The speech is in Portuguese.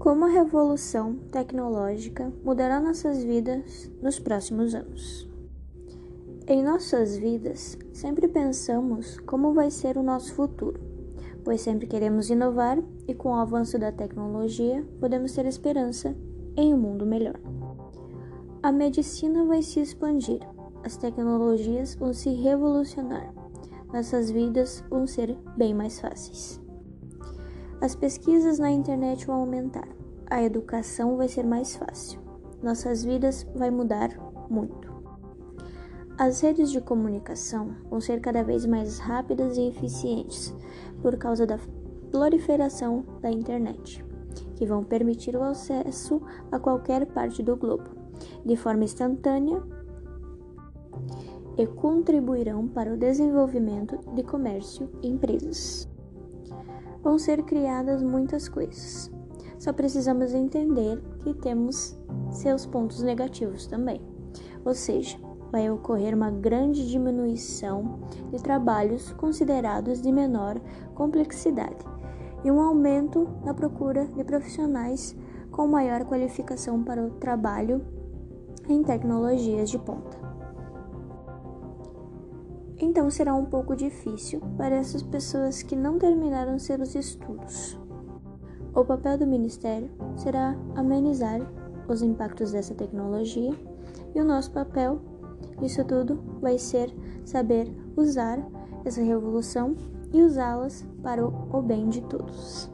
Como a revolução tecnológica mudará nossas vidas nos próximos anos? Em nossas vidas, sempre pensamos como vai ser o nosso futuro, pois sempre queremos inovar e, com o avanço da tecnologia, podemos ter esperança em um mundo melhor. A medicina vai se expandir, as tecnologias vão se revolucionar, nossas vidas vão ser bem mais fáceis. As pesquisas na internet vão aumentar, a educação vai ser mais fácil, nossas vidas vai mudar muito. As redes de comunicação vão ser cada vez mais rápidas e eficientes por causa da proliferação da internet, que vão permitir o acesso a qualquer parte do globo de forma instantânea e contribuirão para o desenvolvimento de comércio e empresas vão ser criadas muitas coisas. Só precisamos entender que temos seus pontos negativos também. Ou seja, vai ocorrer uma grande diminuição de trabalhos considerados de menor complexidade e um aumento na procura de profissionais com maior qualificação para o trabalho em tecnologias de ponta então será um pouco difícil para essas pessoas que não terminaram seus estudos. O papel do Ministério será amenizar os impactos dessa tecnologia e o nosso papel nisso tudo vai ser saber usar essa revolução e usá-las para o bem de todos.